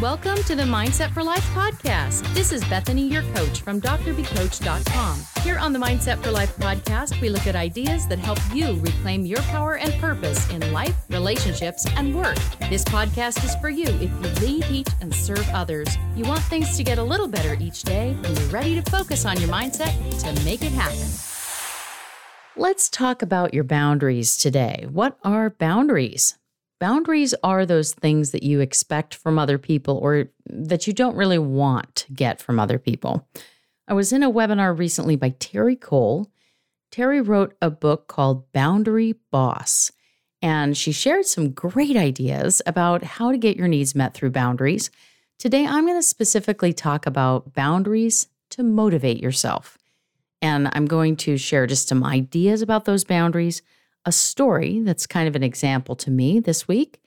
Welcome to the Mindset for Life podcast. This is Bethany, your coach from drbcoach.com. Here on the Mindset for Life podcast, we look at ideas that help you reclaim your power and purpose in life, relationships, and work. This podcast is for you if you lead, teach, and serve others. You want things to get a little better each day, and you're ready to focus on your mindset to make it happen. Let's talk about your boundaries today. What are boundaries? Boundaries are those things that you expect from other people or that you don't really want to get from other people. I was in a webinar recently by Terri Cole. Terry wrote a book called Boundary Boss, and she shared some great ideas about how to get your needs met through boundaries. Today, I'm going to specifically talk about boundaries to motivate yourself. And I'm going to share just some ideas about those boundaries a story that's kind of an example to me this week,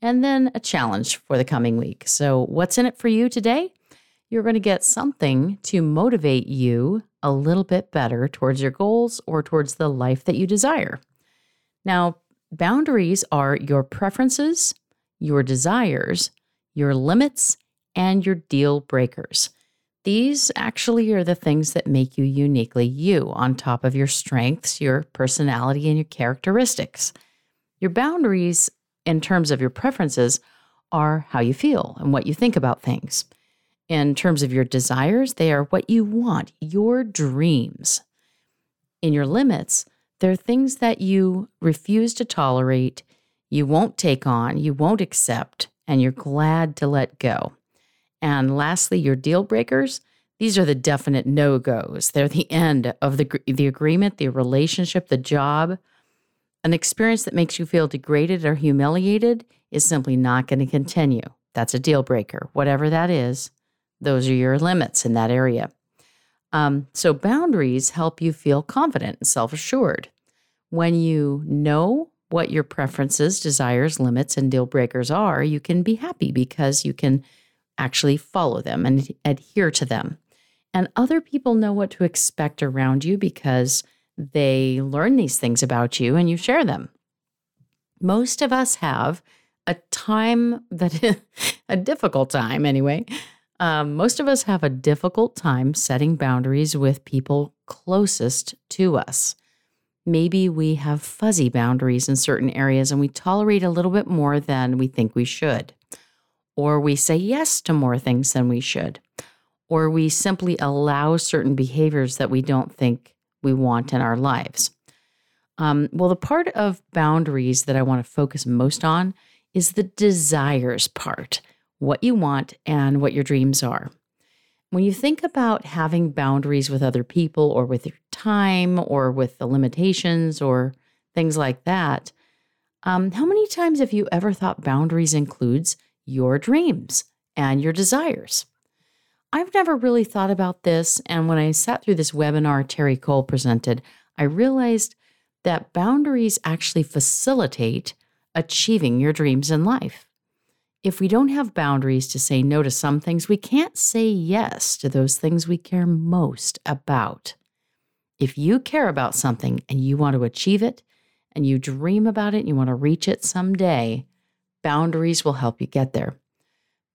and then a challenge for the coming week. So, what's in it for you today? You're going to get something to motivate you a little bit better towards your goals or towards the life that you desire. Now, boundaries are your preferences, your desires, your limits, and your deal breakers. These actually are the things that make you uniquely you, on top of your strengths, your personality, and your characteristics. Your boundaries, in terms of your preferences, are how you feel and what you think about things. In terms of your desires, they are what you want, your dreams. In your limits, they're things that you refuse to tolerate, you won't take on, you won't accept, and you're glad to let go. And lastly, your deal breakers. These are the definite no goes. They're the end of the, the agreement, the relationship, the job. An experience that makes you feel degraded or humiliated is simply not going to continue. That's a deal breaker. Whatever that is, those are your limits in that area. Um, so, boundaries help you feel confident and self assured. When you know what your preferences, desires, limits, and deal breakers are, you can be happy because you can actually follow them and adhere to them. And other people know what to expect around you because they learn these things about you and you share them. Most of us have a time that a difficult time anyway. Um, most of us have a difficult time setting boundaries with people closest to us. Maybe we have fuzzy boundaries in certain areas and we tolerate a little bit more than we think we should or we say yes to more things than we should, or we simply allow certain behaviors that we don't think we want in our lives. Um, well, the part of boundaries that I want to focus most on is the desires part what you want and what your dreams are. When you think about having boundaries with other people or with your time or with the limitations or things like that, um, how many times have you ever thought boundaries includes your dreams and your desires. I've never really thought about this. And when I sat through this webinar Terri Cole presented, I realized that boundaries actually facilitate achieving your dreams in life. If we don't have boundaries to say no to some things, we can't say yes to those things we care most about. If you care about something and you want to achieve it, and you dream about it and you want to reach it someday, Boundaries will help you get there.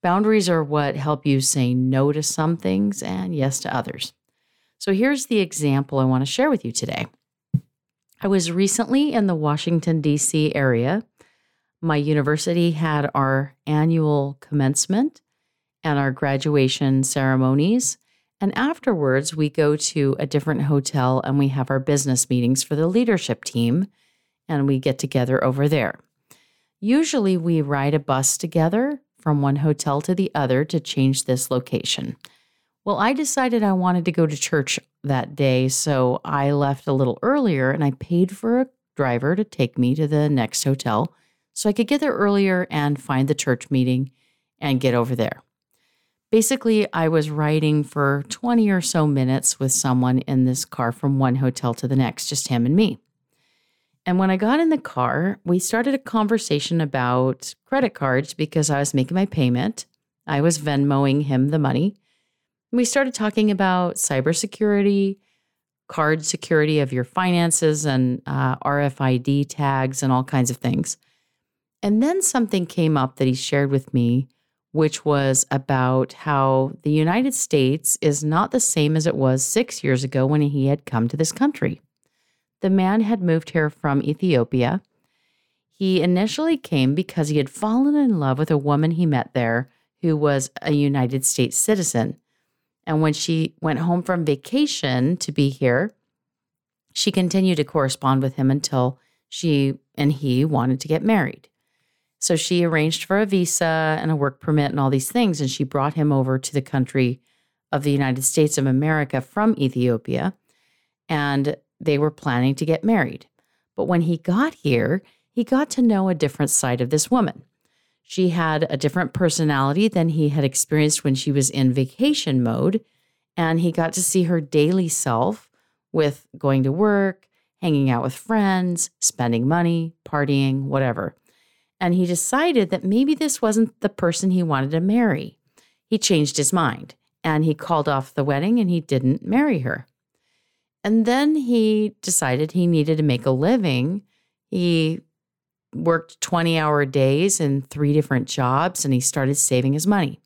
Boundaries are what help you say no to some things and yes to others. So here's the example I want to share with you today. I was recently in the Washington, D.C. area. My university had our annual commencement and our graduation ceremonies. And afterwards, we go to a different hotel and we have our business meetings for the leadership team, and we get together over there. Usually, we ride a bus together from one hotel to the other to change this location. Well, I decided I wanted to go to church that day, so I left a little earlier and I paid for a driver to take me to the next hotel so I could get there earlier and find the church meeting and get over there. Basically, I was riding for 20 or so minutes with someone in this car from one hotel to the next, just him and me. And when I got in the car, we started a conversation about credit cards because I was making my payment. I was Venmoing him the money. We started talking about cybersecurity, card security of your finances, and uh, RFID tags and all kinds of things. And then something came up that he shared with me which was about how the United States is not the same as it was six years ago when he had come to this country. The man had moved here from Ethiopia. He initially came because he had fallen in love with a woman he met there who was a United States citizen. And when she went home from vacation to be here, she continued to correspond with him until she and he wanted to get married. So she arranged for a visa and a work permit and all these things. And she brought him over to the country of the United States of America from Ethiopia. And they were planning to get married. But when he got here, he got to know a different side of this woman. She had a different personality than he had experienced when she was in vacation mode. And he got to see her daily self with going to work, hanging out with friends, spending money, partying, whatever. And he decided that maybe this wasn't the person he wanted to marry. He changed his mind and he called off the wedding and he didn't marry her. And then he decided he needed to make a living. He worked 20 hour days in three different jobs and he started saving his money.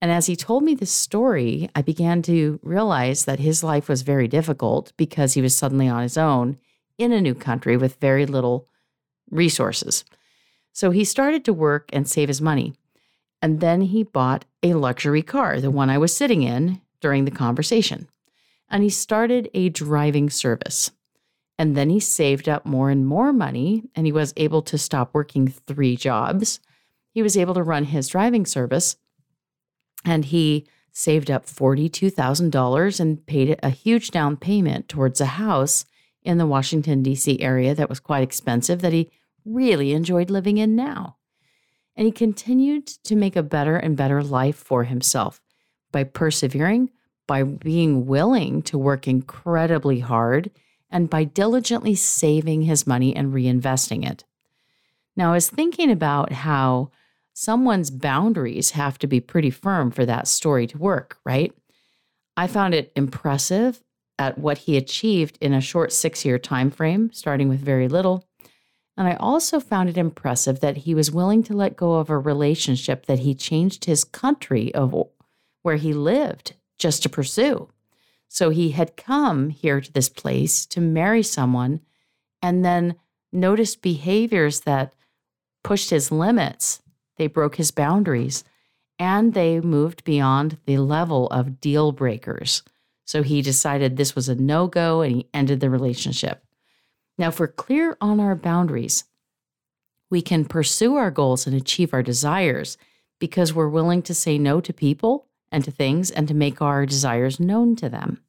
And as he told me this story, I began to realize that his life was very difficult because he was suddenly on his own in a new country with very little resources. So he started to work and save his money. And then he bought a luxury car, the one I was sitting in during the conversation. And he started a driving service. And then he saved up more and more money and he was able to stop working three jobs. He was able to run his driving service and he saved up $42,000 and paid a huge down payment towards a house in the Washington, D.C. area that was quite expensive that he really enjoyed living in now. And he continued to make a better and better life for himself by persevering, by being willing to work incredibly hard, and by diligently saving his money and reinvesting it. Now, I was thinking about how someone's boundaries have to be pretty firm for that story to work, right? I found it impressive at what he achieved in a short 6-year time frame, starting with very little, and I also found it impressive that he was willing to let go of a relationship that he changed his country of where he lived just to pursue. So he had come here to this place to marry someone and then noticed behaviors that pushed his limits. They broke his boundaries and they moved beyond the level of deal breakers. So he decided this was a no go and he ended the relationship. Now, if we're clear on our boundaries, we can pursue our goals and achieve our desires because we're willing to say no to people and to things and to make our desires known to them.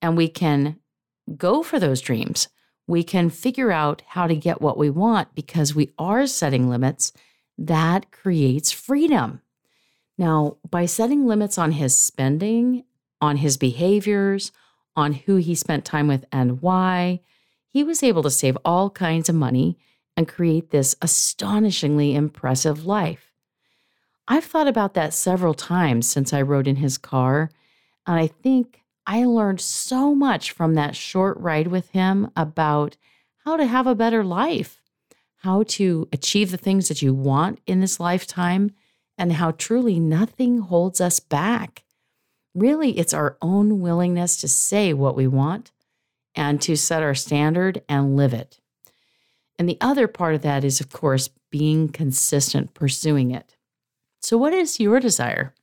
And we can go for those dreams. We can figure out how to get what we want because we are setting limits. That creates freedom. Now, by setting limits on his spending, on his behaviors, on who he spent time with and why, he was able to save all kinds of money and create this astonishingly impressive life. I've thought about that several times since I rode in his car, and I think I learned so much from that short ride with him about how to have a better life, how to achieve the things that you want in this lifetime, and how truly nothing holds us back. Really, it's our own willingness to say what we want and to set our standard and live it. And the other part of that is, of course, being consistent, pursuing it. So, what is your desire?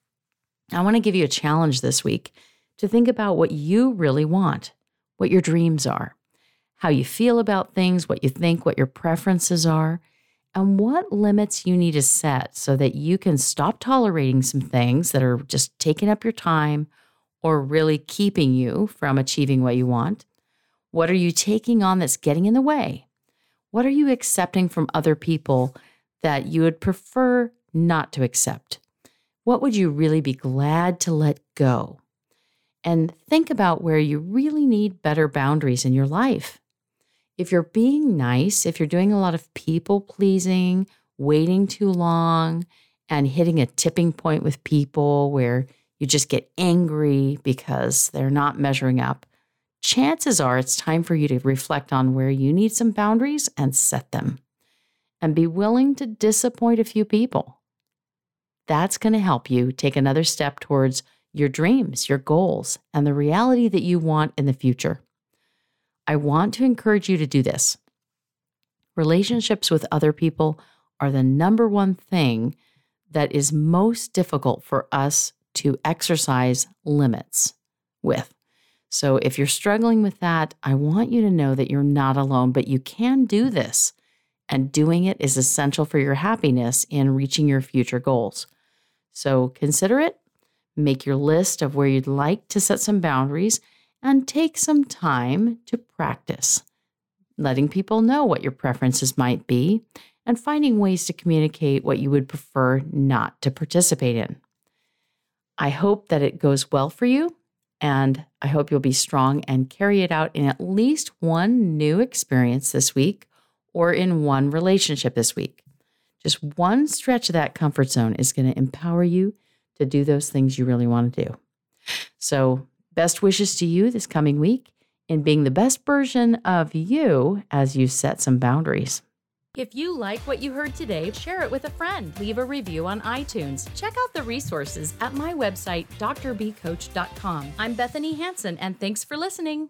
I want to give you a challenge this week to think about what you really want, what your dreams are, how you feel about things, what you think, what your preferences are, and what limits you need to set so that you can stop tolerating some things that are just taking up your time or really keeping you from achieving what you want what are you taking on that's getting in the way? What are you accepting from other people that you would prefer not to accept? What would you really be glad to let go? And think about where you really need better boundaries in your life. If you're being nice, if you're doing a lot of people pleasing, waiting too long, and hitting a tipping point with people where you just get angry because they're not measuring up, chances are it's time for you to reflect on where you need some boundaries and set them. And be willing to disappoint a few people. That's going to help you take another step towards your dreams, your goals, and the reality that you want in the future. I want to encourage you to do this. Relationships with other people are the number one thing that is most difficult for us to exercise limits with. So, if you're struggling with that, I want you to know that you're not alone, but you can do this. And doing it is essential for your happiness in reaching your future goals. So, consider it, make your list of where you'd like to set some boundaries, and take some time to practice, letting people know what your preferences might be and finding ways to communicate what you would prefer not to participate in. I hope that it goes well for you and I hope you'll be strong and carry it out in at least one new experience this week or in one relationship this week. Just one stretch of that comfort zone is going to empower you to do those things you really want to do. So, best wishes to you this coming week in being the best version of you as you set some boundaries. If you like what you heard today, share it with a friend. Leave a review on iTunes. Check out the resources at my website, drbcoach.com. I'm Bethany Hanson, and thanks for listening.